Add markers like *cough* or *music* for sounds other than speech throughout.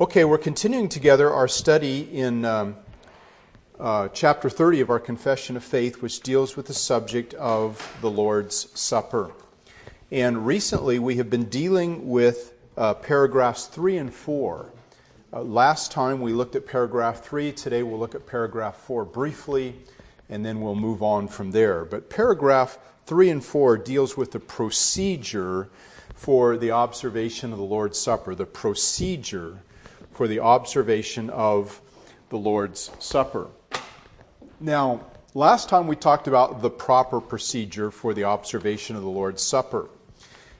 Okay, we're continuing together our study in um, uh, chapter 30 of our Confession of Faith, which deals with the subject of the Lord's Supper. And recently we have been dealing with uh, paragraphs 3 and 4. Uh, last time we looked at paragraph 3. Today we'll look at paragraph 4 briefly, and then we'll move on from there. But paragraph 3 and 4 deals with the procedure for the observation of the Lord's Supper, the procedure for the observation of the Lord's Supper. Now, last time we talked about the proper procedure for the observation of the Lord's Supper.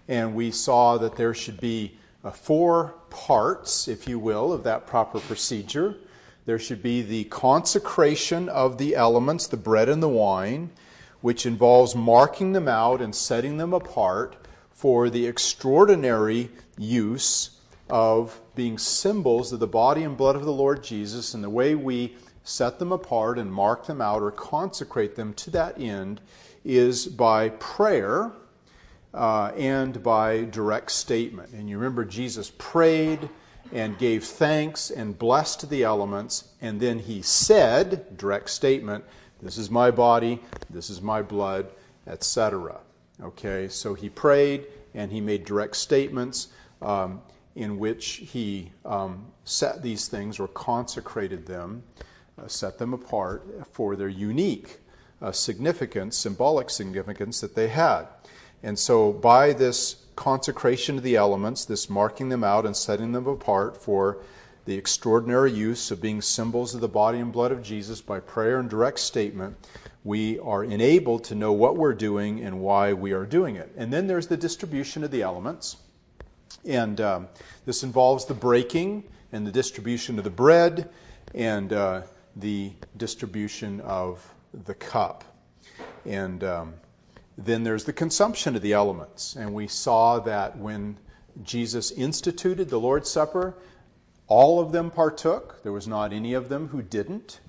And we saw that there should be uh, four parts, if you will, of that proper procedure. There should be the consecration of the elements, the bread and the wine, which involves marking them out and setting them apart for the extraordinary use of being symbols of the body and blood of the Lord Jesus, and the way we set them apart and mark them out or consecrate them to that end is by prayer uh, and by direct statement. And you remember Jesus prayed and gave thanks and blessed the elements, and then he said, direct statement, This is my body, this is my blood, etc. Okay, so he prayed and he made direct statements um, in which he um, set these things or consecrated them, uh, set them apart for their unique uh, significance, symbolic significance that they had. And so, by this consecration of the elements, this marking them out and setting them apart for the extraordinary use of being symbols of the body and blood of Jesus by prayer and direct statement, we are enabled to know what we're doing and why we are doing it. And then there's the distribution of the elements. And um, this involves the breaking and the distribution of the bread and uh, the distribution of the cup. And um, then there's the consumption of the elements. And we saw that when Jesus instituted the Lord's Supper, all of them partook. There was not any of them who didn't.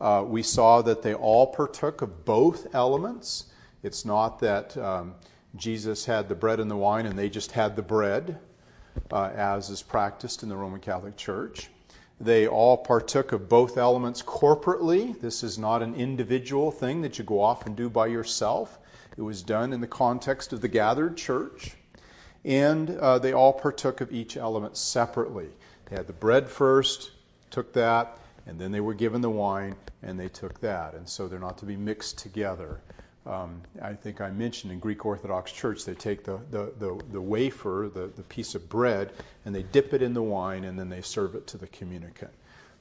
Uh, we saw that they all partook of both elements. It's not that um, Jesus had the bread and the wine and they just had the bread, uh, as is practiced in the Roman Catholic Church. They all partook of both elements corporately. This is not an individual thing that you go off and do by yourself. It was done in the context of the gathered church. And uh, they all partook of each element separately. They had the bread first, took that, and then they were given the wine, and they took that. And so they're not to be mixed together. Um, I think I mentioned in Greek Orthodox Church, they take the, the, the, the, wafer, the, the piece of bread, and they dip it in the wine, and then they serve it to the communicant.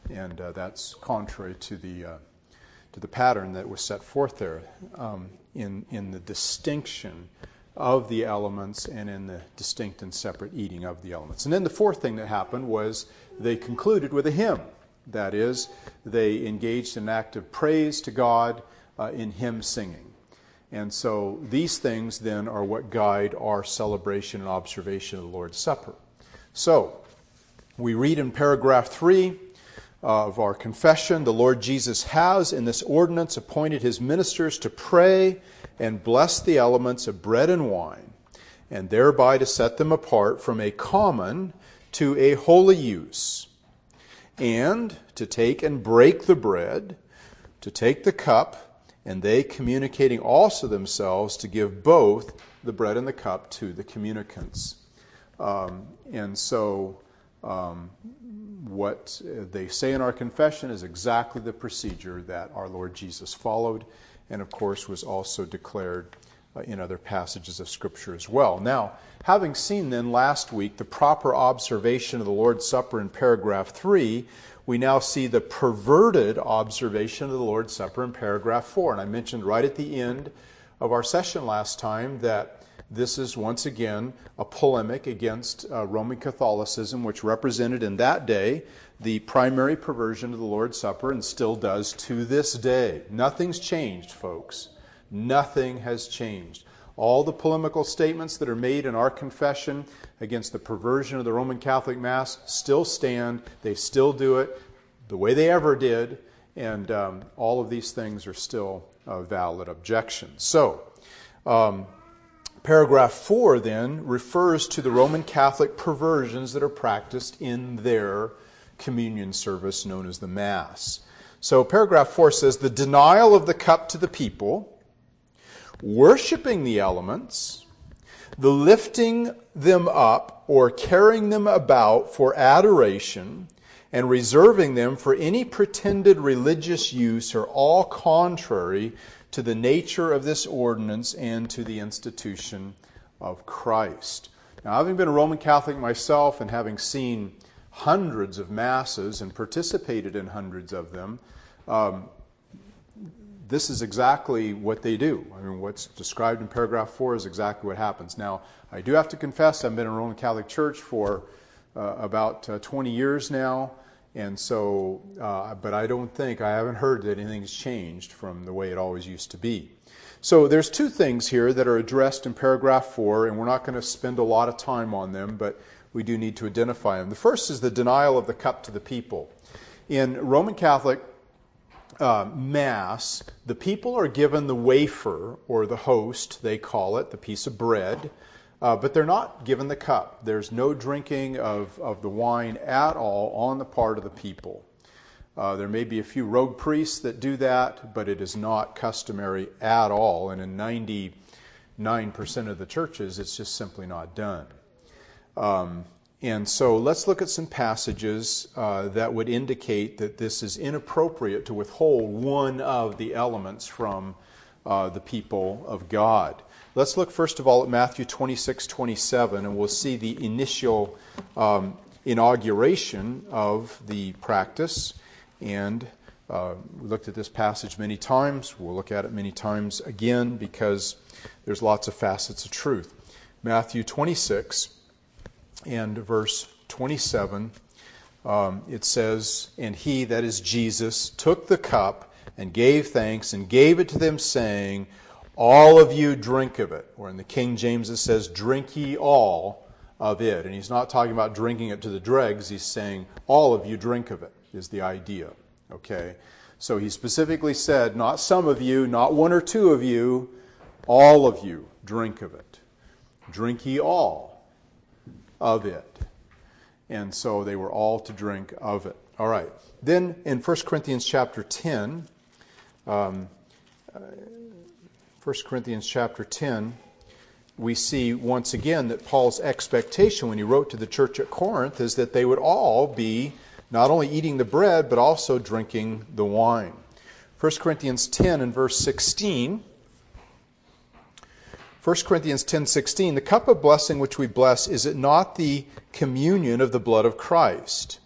And uh, that's contrary to the, uh, to the pattern that was set forth there um, in, in the distinction of the elements and in the distinct and separate eating of the elements. And then the fourth thing that happened was they concluded with a hymn. That is, they engaged in an act of praise to God uh, in hymn singing. And so these things then are what guide our celebration and observation of the Lord's Supper. So we read in paragraph 3 of our confession the Lord Jesus has, in this ordinance, appointed his ministers to pray and bless the elements of bread and wine, and thereby to set them apart from a common to a holy use and to take and break the bread, to take the cup, and they communicating also themselves to give both the bread and the cup to the communicants. Um, and so, um, what they say in our confession is exactly the procedure that our Lord Jesus followed, and of course was also declared in other passages of Scripture as well. Now, having seen then last week the proper observation of the Lord's Supper in paragraph 3, we now see the perverted observation of the Lord's Supper in paragraph 4. And I mentioned right at the end of our session last time that this is once again a polemic against uh, Roman Catholicism, which represented in that day the primary perversion of the Lord's Supper and still does to this day. Nothing's changed, folks. Nothing has changed. All the polemical statements that are made in our confession against the perversion of the Roman Catholic Mass still stand. They still do it the way they ever did, and um, all of these things are still uh, valid objections. So, um, Paragraph 4 then refers to the Roman Catholic perversions that are practiced in their communion service known as the Mass. So, paragraph 4 says the denial of the cup to the people, worshiping the elements, the lifting them up or carrying them about for adoration, and reserving them for any pretended religious use are all contrary to the nature of this ordinance and to the institution of Christ. Now, having been a Roman Catholic myself and having seen hundreds of masses and participated in hundreds of them, um, this is exactly what they do. I mean, what's described in paragraph four is exactly what happens. Now, I do have to confess, I've been in a Roman Catholic Church for uh, about uh, 20 years now. And so, uh, but I don't think, I haven't heard that anything's changed from the way it always used to be. So there's two things here that are addressed in paragraph four, and we're not going to spend a lot of time on them, but we do need to identify them. The first is the denial of the cup to the people. In Roman Catholic uh, Mass, the people are given the wafer, or the host, they call it, the piece of bread, uh, but they're not given the cup. There's no drinking of, of the wine at all on the part of the people. Uh, there may be a few rogue priests that do that, but it is not customary at all. And in 99% of the churches, it's just simply not done. Um, and so let's look at some passages uh, that would indicate that this is inappropriate to withhold one of the elements from uh, the people of God. Let's look first of all at Matthew 26, 27, and we'll see the initial um, inauguration of the practice. And uh, we looked at this passage many times. We'll look at it many times again because there's lots of facets of truth. Matthew 26 and verse 27, um, it says, And he, that is Jesus, took the cup and gave thanks and gave it to them, saying, all of you drink of it. Or in the King James it says, Drink ye all of it. And he's not talking about drinking it to the dregs. He's saying, All of you drink of it, is the idea. Okay? So he specifically said, Not some of you, not one or two of you, all of you drink of it. Drink ye all of it. And so they were all to drink of it. All right. Then in 1 Corinthians chapter 10, um, 1 Corinthians chapter 10, we see once again that Paul's expectation when he wrote to the church at Corinth is that they would all be not only eating the bread, but also drinking the wine. 1 Corinthians 10 and verse 16. 1 Corinthians 10:16 The cup of blessing which we bless is it not the communion of the blood of Christ?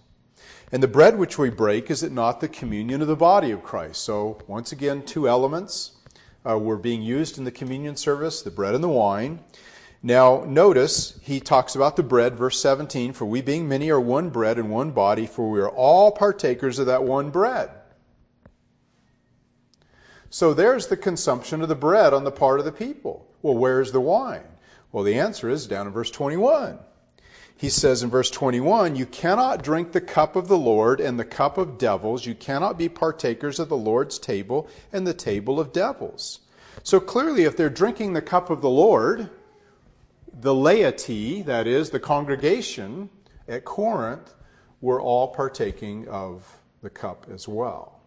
And the bread which we break is it not the communion of the body of Christ? So once again two elements uh, were being used in the communion service, the bread and the wine. Now, notice he talks about the bread, verse 17 For we being many are one bread and one body, for we are all partakers of that one bread. So there's the consumption of the bread on the part of the people. Well, where's the wine? Well, the answer is down in verse 21 he says in verse 21 You cannot drink the cup of the Lord and the cup of devils. You cannot be partakers of the Lord's table and the table of devils. So clearly, if they're drinking the cup of the Lord, the laity, that is, the congregation at Corinth, were all partaking of the cup as well.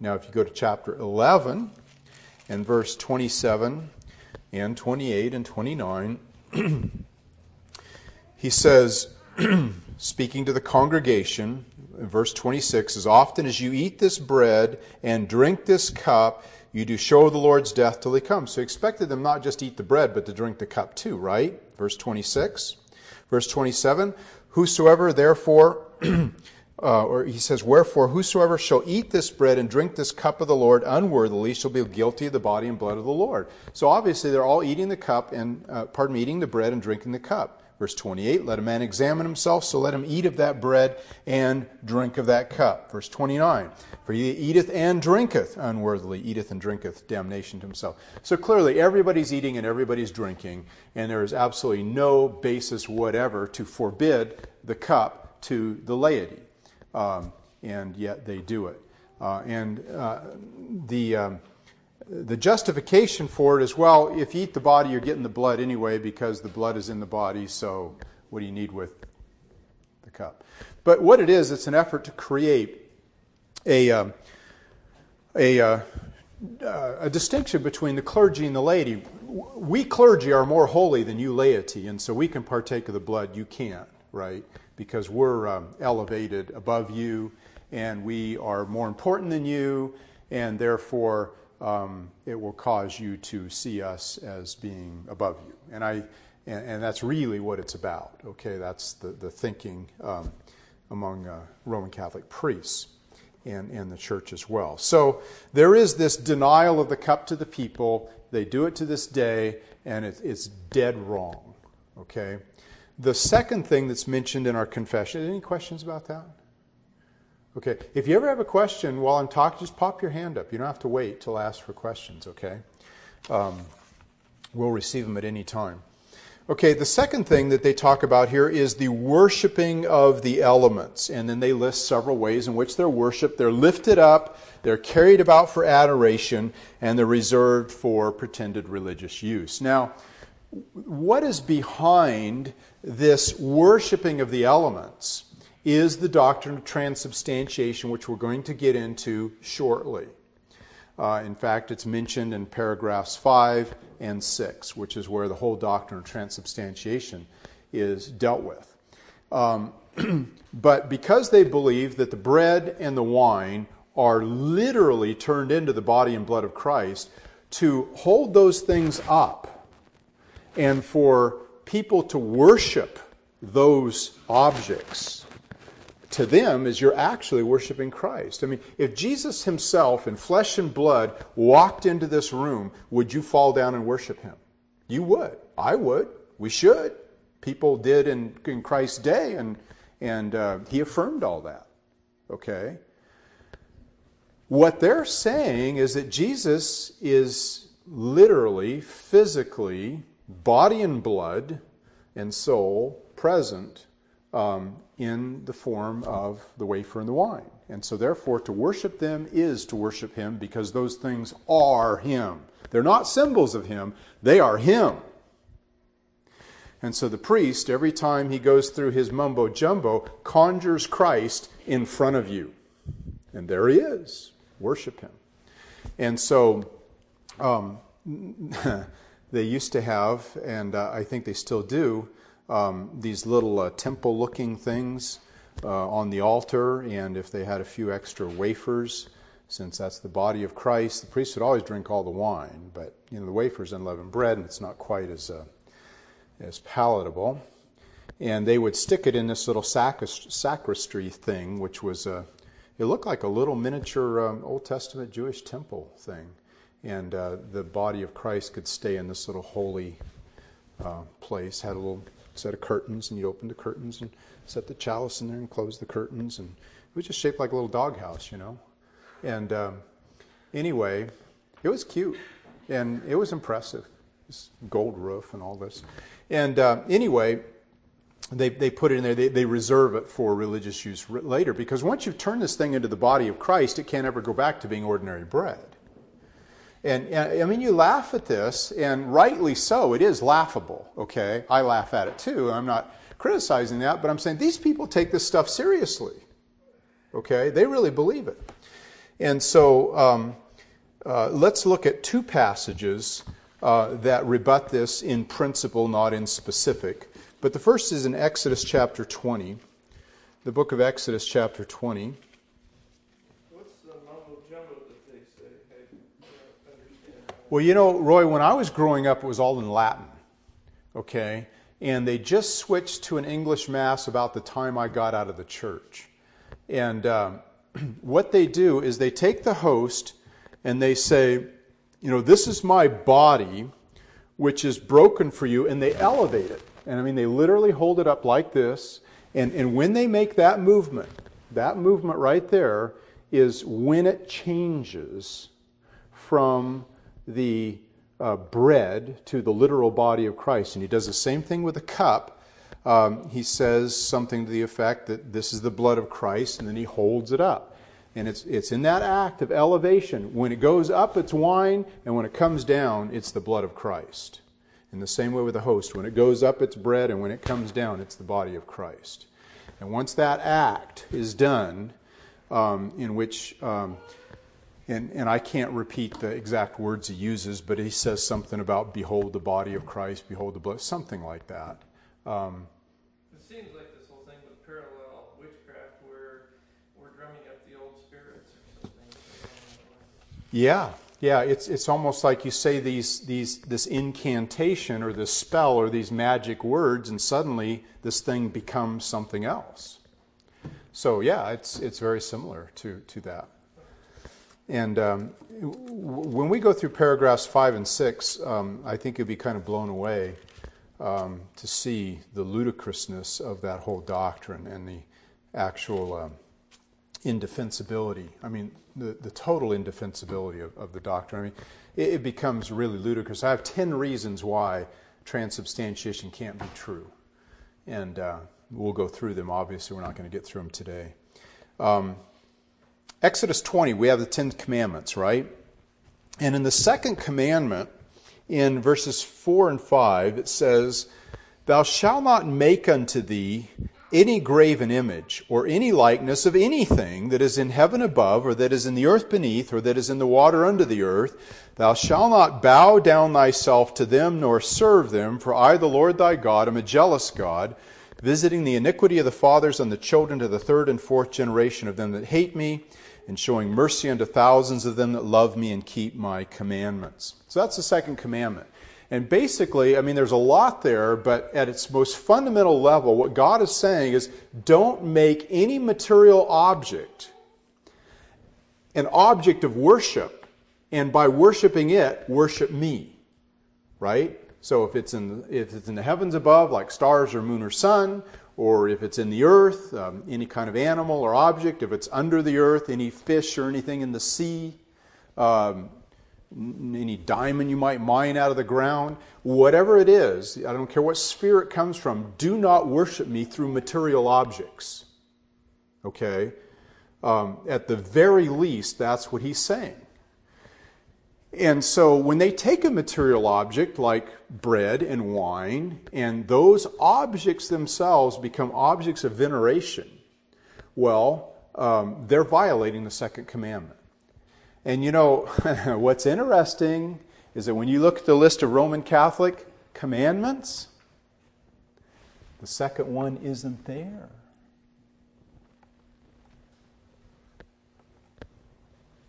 Now, if you go to chapter 11 and verse 27 and 28 and 29, *clears throat* he says, *clears throat* speaking to the congregation, verse 26, as often as you eat this bread and drink this cup, you do show the Lord's death till he comes. So he expected them not just to eat the bread, but to drink the cup too, right? Verse 26. Verse 27, whosoever therefore, *clears throat* uh, or he says, wherefore whosoever shall eat this bread and drink this cup of the Lord unworthily shall be guilty of the body and blood of the Lord. So obviously they're all eating the cup and, uh, pardon me, eating the bread and drinking the cup. Verse 28, let a man examine himself, so let him eat of that bread and drink of that cup. Verse 29, for he eateth and drinketh unworthily, eateth and drinketh damnation to himself. So clearly, everybody's eating and everybody's drinking, and there is absolutely no basis whatever to forbid the cup to the laity. Um, and yet they do it. Uh, and uh, the. Um, the justification for it is well, if you eat the body, you're getting the blood anyway because the blood is in the body, so what do you need with the cup? But what it is, it's an effort to create a, um, a, uh, uh, a distinction between the clergy and the laity. We clergy are more holy than you laity, and so we can partake of the blood. You can't, right? Because we're um, elevated above you, and we are more important than you, and therefore um, it will cause you to see us as being above you. And I, and, and that's really what it's about. Okay, that's the the thinking um, among uh, Roman Catholic priests and, and the church as well. So there is this denial of the cup to the people. They do it to this day, and it, it's dead wrong. Okay. The second thing that's mentioned in our confession. Any questions about that? Okay. If you ever have a question while I'm talking, just pop your hand up. You don't have to wait till I ask for questions, okay? Um, we'll receive them at any time. Okay, the second thing that they talk about here is the worshiping of the elements. And then they list several ways in which they're worshiped. They're lifted up, they're carried about for adoration, and they're reserved for pretended religious use. Now, what is behind this worshiping of the elements? is the doctrine of transubstantiation, which we're going to get into shortly. Uh, in fact, it's mentioned in paragraphs 5 and 6, which is where the whole doctrine of transubstantiation is dealt with. Um, *clears throat* but because they believe that the bread and the wine are literally turned into the body and blood of Christ, to hold those things up and for people to worship those objects to them is you're actually worshiping Christ. I mean, if Jesus himself in flesh and blood walked into this room, would you fall down and worship him? You would. I would. We should. People did in, in Christ's day, and, and uh, he affirmed all that. Okay? What they're saying is that Jesus is literally, physically, body and blood and soul present um, in the form of the wafer and the wine. And so, therefore, to worship them is to worship Him because those things are Him. They're not symbols of Him, they are Him. And so the priest, every time he goes through his mumbo jumbo, conjures Christ in front of you. And there he is. Worship him. And so um, *laughs* they used to have, and uh, I think they still do, um, these little uh, temple looking things uh, on the altar, and if they had a few extra wafers, since that's the body of Christ, the priest would always drink all the wine, but you know the wafers unleavened bread, and it's not quite as uh, as palatable. And they would stick it in this little sacristy thing, which was a it looked like a little miniature um, Old Testament Jewish temple thing, and uh, the body of Christ could stay in this little holy uh, place. Had a little set of curtains, and you'd open the curtains and set the chalice in there and close the curtains. And it was just shaped like a little doghouse, you know. And um, anyway, it was cute and it was impressive. This gold roof and all this. And uh, anyway, they, they put it in there, they, they reserve it for religious use later because once you've turned this thing into the body of Christ, it can't ever go back to being ordinary bread. And, and, I mean, you laugh at this, and rightly so. It is laughable, okay? I laugh at it too. I'm not criticizing that, but I'm saying these people take this stuff seriously, okay? They really believe it. And so um, uh, let's look at two passages uh, that rebut this in principle, not in specific. But the first is in Exodus chapter 20, the book of Exodus chapter 20. Well, you know, Roy, when I was growing up, it was all in Latin, okay? And they just switched to an English Mass about the time I got out of the church. And um, *clears throat* what they do is they take the host and they say, you know, this is my body, which is broken for you, and they elevate it. And I mean, they literally hold it up like this. And, and when they make that movement, that movement right there is when it changes from the uh, bread to the literal body of Christ. And he does the same thing with the cup. Um, he says something to the effect that this is the blood of Christ, and then he holds it up. And it's, it's in that act of elevation. When it goes up, it's wine, and when it comes down, it's the blood of Christ. In the same way with the host, when it goes up, it's bread, and when it comes down, it's the body of Christ. And once that act is done, um, in which, um, and, and I can't repeat the exact words he uses, but he says something about behold the body of Christ, behold the blood, something like that. Um, it seems like this whole thing would parallel witchcraft where we're drumming up the old spirits or something. Yeah, yeah, it's, it's almost like you say these, these, this incantation or this spell or these magic words, and suddenly this thing becomes something else. So, yeah, it's, it's very similar to, to that. And um, when we go through paragraphs five and six, um, I think you'll be kind of blown away um, to see the ludicrousness of that whole doctrine and the actual um, indefensibility. I mean, the, the total indefensibility of, of the doctrine. I mean, it, it, becomes really ludicrous. I have 10 reasons why transubstantiation can't be true. And uh, we'll go through them. Obviously, we're not going to get through them today. Um, Exodus 20, we have the Ten Commandments, right? And in the second commandment, in verses 4 and 5, it says, Thou shalt not make unto thee any graven image or any likeness of anything that is in heaven above, or that is in the earth beneath, or that is in the water under the earth. Thou shalt not bow down thyself to them, nor serve them, for I, the Lord thy God, am a jealous God, visiting the iniquity of the fathers on the children to the third and fourth generation of them that hate me, and showing mercy unto thousands of them that love me and keep my commandments. So that's the second commandment. And basically, I mean, there's a lot there, but at its most fundamental level, what God is saying is don't make any material object an object of worship, and by worshiping it, worship me. Right? So if it's in the, if it's in the heavens above, like stars or moon or sun, or if it's in the earth, um, any kind of animal or object, if it's under the earth, any fish or anything in the sea, um, any diamond you might mine out of the ground, whatever it is, I don't care what sphere it comes from, do not worship me through material objects. Okay? Um, at the very least, that's what he's saying. And so when they take a material object like bread and wine, and those objects themselves become objects of veneration, well, um, they're violating the second commandment. And you know, *laughs* what's interesting is that when you look at the list of Roman Catholic commandments, the second one isn't there.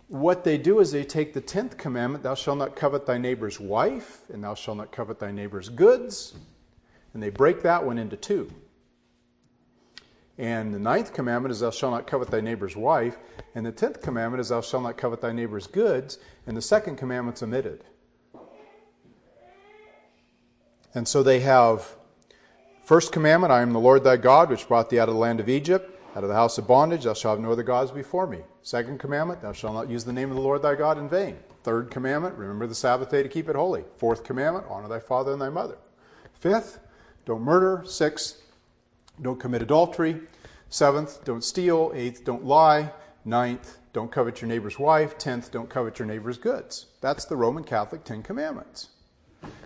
What they do is they take the tenth commandment, thou shalt not covet thy neighbor's wife, and thou shalt not covet thy neighbor's goods, and they break that one into two. And the ninth commandment is, Thou shalt not covet thy neighbor's wife. And the tenth commandment is, Thou shalt not covet thy neighbor's goods. And the second commandment's omitted. And so they have first commandment, I am the Lord thy God, which brought thee out of the land of Egypt, out of the house of bondage. Thou shalt have no other gods before me. Second commandment, Thou shalt not use the name of the Lord thy God in vain. Third commandment, remember the Sabbath day to keep it holy. Fourth commandment, honor thy father and thy mother. Fifth, don't murder. Sixth, don't commit adultery. Seventh, don't steal. Eighth, don't lie. Ninth, don't covet your neighbor's wife. Tenth, don't covet your neighbor's goods. That's the Roman Catholic Ten Commandments.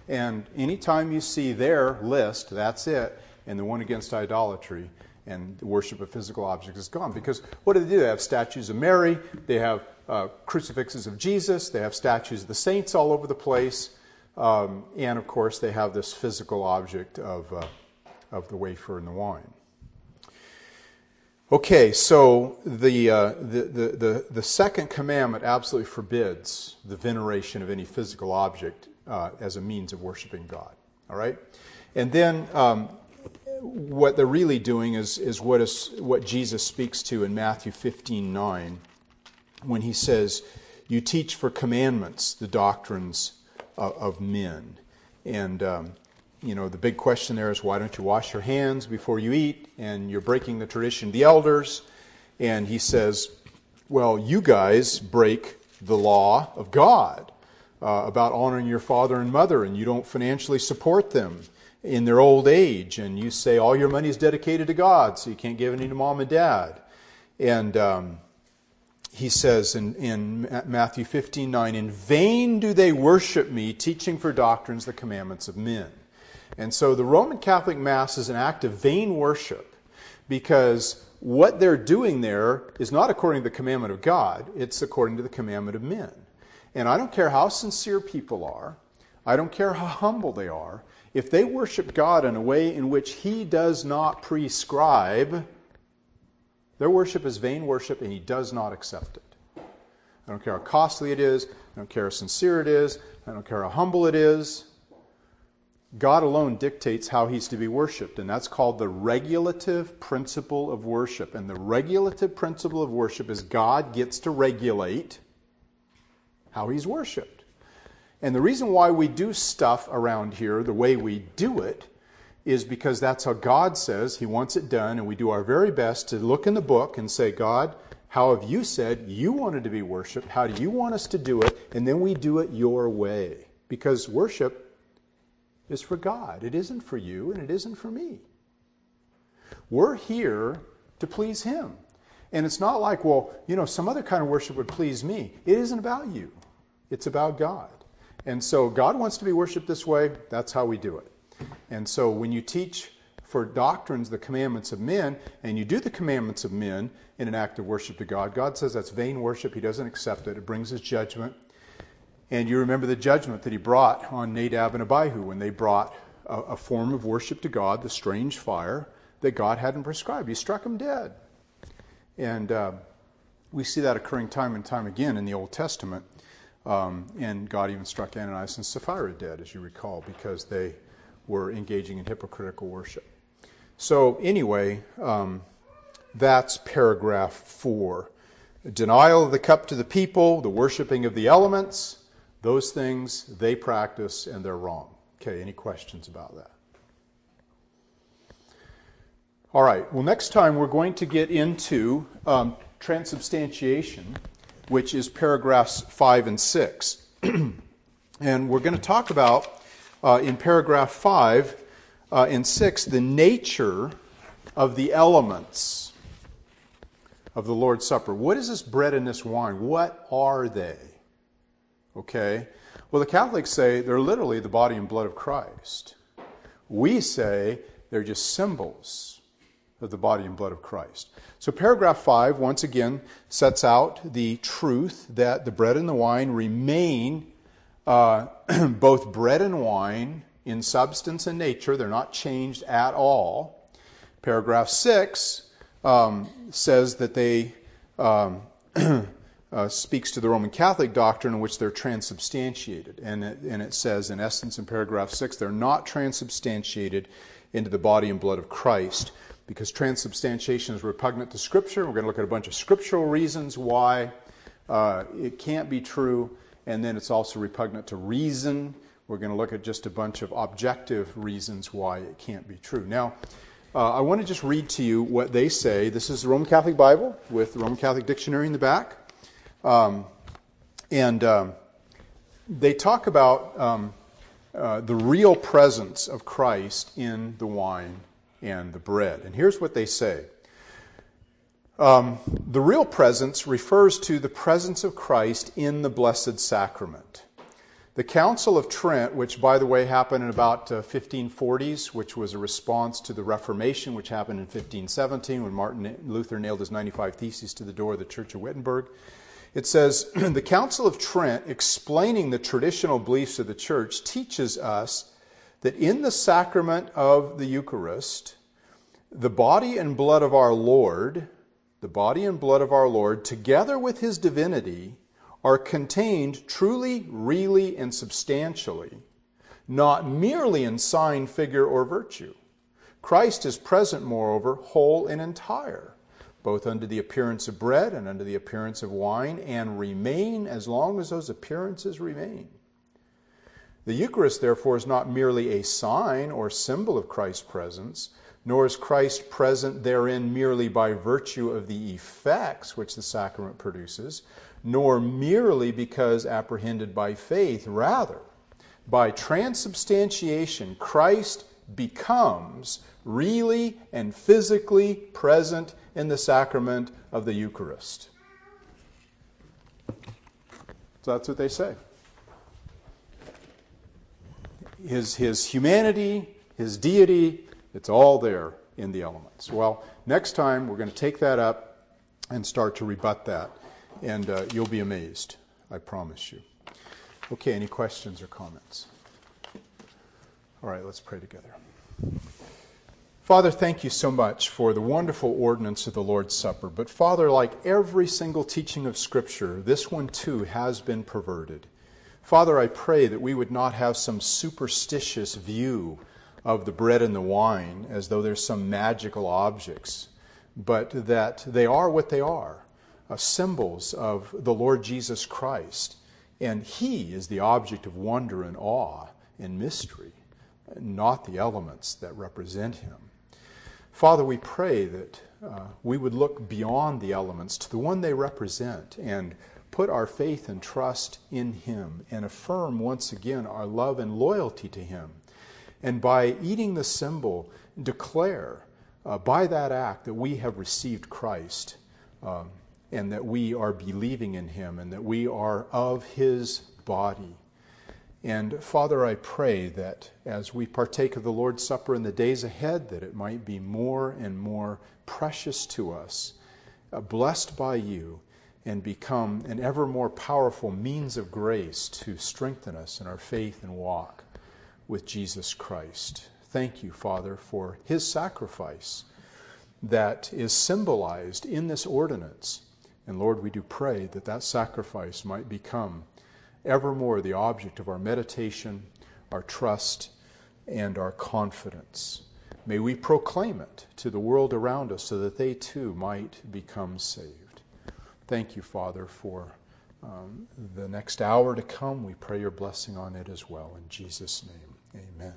And anytime you see their list, that's it, and the one against idolatry and the worship of physical objects is gone. Because what do they do? They have statues of Mary, they have uh, crucifixes of Jesus, they have statues of the saints all over the place, um, and of course, they have this physical object of. Uh, of the wafer and the wine. Okay, so the, uh, the, the, the, the, second commandment absolutely forbids the veneration of any physical object uh, as a means of worshiping God. All right? And then um, what they're really doing is, is, what is what Jesus speaks to in Matthew 15 9 when he says, You teach for commandments the doctrines of, of men. And um, you know, the big question there is why don't you wash your hands before you eat? And you're breaking the tradition of the elders. And he says, well, you guys break the law of God uh, about honoring your father and mother, and you don't financially support them in their old age. And you say all your money is dedicated to God, so you can't give any to mom and dad. And, um, he says in, in Matthew 15 9, In vain do they worship me, teaching for doctrines the commandments of men. And so the Roman Catholic Mass is an act of vain worship because what they're doing there is not according to the commandment of God, it's according to the commandment of men. And I don't care how sincere people are, I don't care how humble they are, if they worship God in a way in which He does not prescribe, their worship is vain worship and He does not accept it. I don't care how costly it is, I don't care how sincere it is, I don't care how humble it is. God alone dictates how he's to be worshiped, and that's called the regulative principle of worship. And the regulative principle of worship is God gets to regulate how he's worshiped. And the reason why we do stuff around here the way we do it is because that's how God says he wants it done, and we do our very best to look in the book and say, God, how have you said you wanted to be worshiped? How do you want us to do it? And then we do it your way. Because worship is for God. It isn't for you and it isn't for me. We're here to please Him. And it's not like, well, you know, some other kind of worship would please me. It isn't about you, it's about God. And so God wants to be worshiped this way. That's how we do it. And so when you teach for doctrines the commandments of men, and you do the commandments of men in an act of worship to God, God says that's vain worship. He doesn't accept it. It brings his judgment. And you remember the judgment that he brought on Nadab and Abihu when they brought a, a form of worship to God, the strange fire that God hadn't prescribed. He struck them dead. And uh, we see that occurring time and time again in the Old Testament. Um, and God even struck Ananias and Sapphira dead, as you recall, because they were engaging in hypocritical worship. So, anyway, um, that's paragraph four. Denial of the cup to the people, the worshiping of the elements, those things they practice and they're wrong. Okay, any questions about that? All right, well, next time we're going to get into um, transubstantiation, which is paragraphs 5 and 6. *clears throat* and we're going to talk about uh, in paragraph 5 uh, and 6 the nature of the elements of the Lord's Supper. What is this bread and this wine? What are they? Okay? Well, the Catholics say they're literally the body and blood of Christ. We say they're just symbols of the body and blood of Christ. So, paragraph 5 once again sets out the truth that the bread and the wine remain uh, *clears throat* both bread and wine in substance and nature, they're not changed at all. Paragraph 6 um, says that they. Um, *clears throat* uh, speaks to the Roman Catholic doctrine in which they're transubstantiated. And it, and it says, in essence, in paragraph 6, they're not transubstantiated into the body and blood of Christ because transubstantiation is repugnant to Scripture. We're going to look at a bunch of scriptural reasons why uh, it can't be true, and then it's also repugnant to reason. We're going to look at just a bunch of objective reasons why it can't be true. Now, uh, I want to just read to you what they say. This is the Roman Catholic Bible with the Roman Catholic Dictionary in the back. Um, and um, they talk about um, uh, the real presence of Christ in the wine and the bread. And here's what they say um, The real presence refers to the presence of Christ in the Blessed Sacrament. The Council of Trent, which, by the way, happened in about uh, 1540s, which was a response to the Reformation, which happened in 1517 when Martin Luther nailed his 95 Theses to the door of the Church of Wittenberg. It says, *clears throat* The Council of Trent, explaining the traditional beliefs of the church, teaches us that in the sacrament of the Eucharist, the body and blood of our Lord, the body and blood of our Lord, together with his divinity, are contained truly, really, and substantially, not merely in sign, figure, or virtue. Christ is present, moreover, whole and entire both under the appearance of bread and under the appearance of wine, and remain as long as those appearances remain. The Eucharist, therefore, is not merely a sign or symbol of Christ's presence, nor is Christ present therein merely by virtue of the effects which the sacrament produces, nor merely because apprehended by faith. Rather, by transubstantiation, Christ becomes really and physically present in the sacrament of the Eucharist. So that's what they say. His, his humanity, his deity, it's all there in the elements. Well, next time we're going to take that up and start to rebut that, and uh, you'll be amazed, I promise you. Okay, any questions or comments? All right, let's pray together. Father, thank you so much for the wonderful ordinance of the Lord's Supper. But, Father, like every single teaching of Scripture, this one too has been perverted. Father, I pray that we would not have some superstitious view of the bread and the wine as though they're some magical objects, but that they are what they are uh, symbols of the Lord Jesus Christ. And He is the object of wonder and awe and mystery, not the elements that represent Him. Father, we pray that uh, we would look beyond the elements to the one they represent and put our faith and trust in Him and affirm once again our love and loyalty to Him. And by eating the symbol, declare uh, by that act that we have received Christ um, and that we are believing in Him and that we are of His body. And Father, I pray that as we partake of the Lord's Supper in the days ahead, that it might be more and more precious to us, uh, blessed by you, and become an ever more powerful means of grace to strengthen us in our faith and walk with Jesus Christ. Thank you, Father, for his sacrifice that is symbolized in this ordinance. And Lord, we do pray that that sacrifice might become evermore the object of our meditation, our trust, and our confidence. May we proclaim it to the world around us so that they too might become saved. Thank you, Father, for um, the next hour to come. We pray your blessing on it as well. In Jesus' name, amen.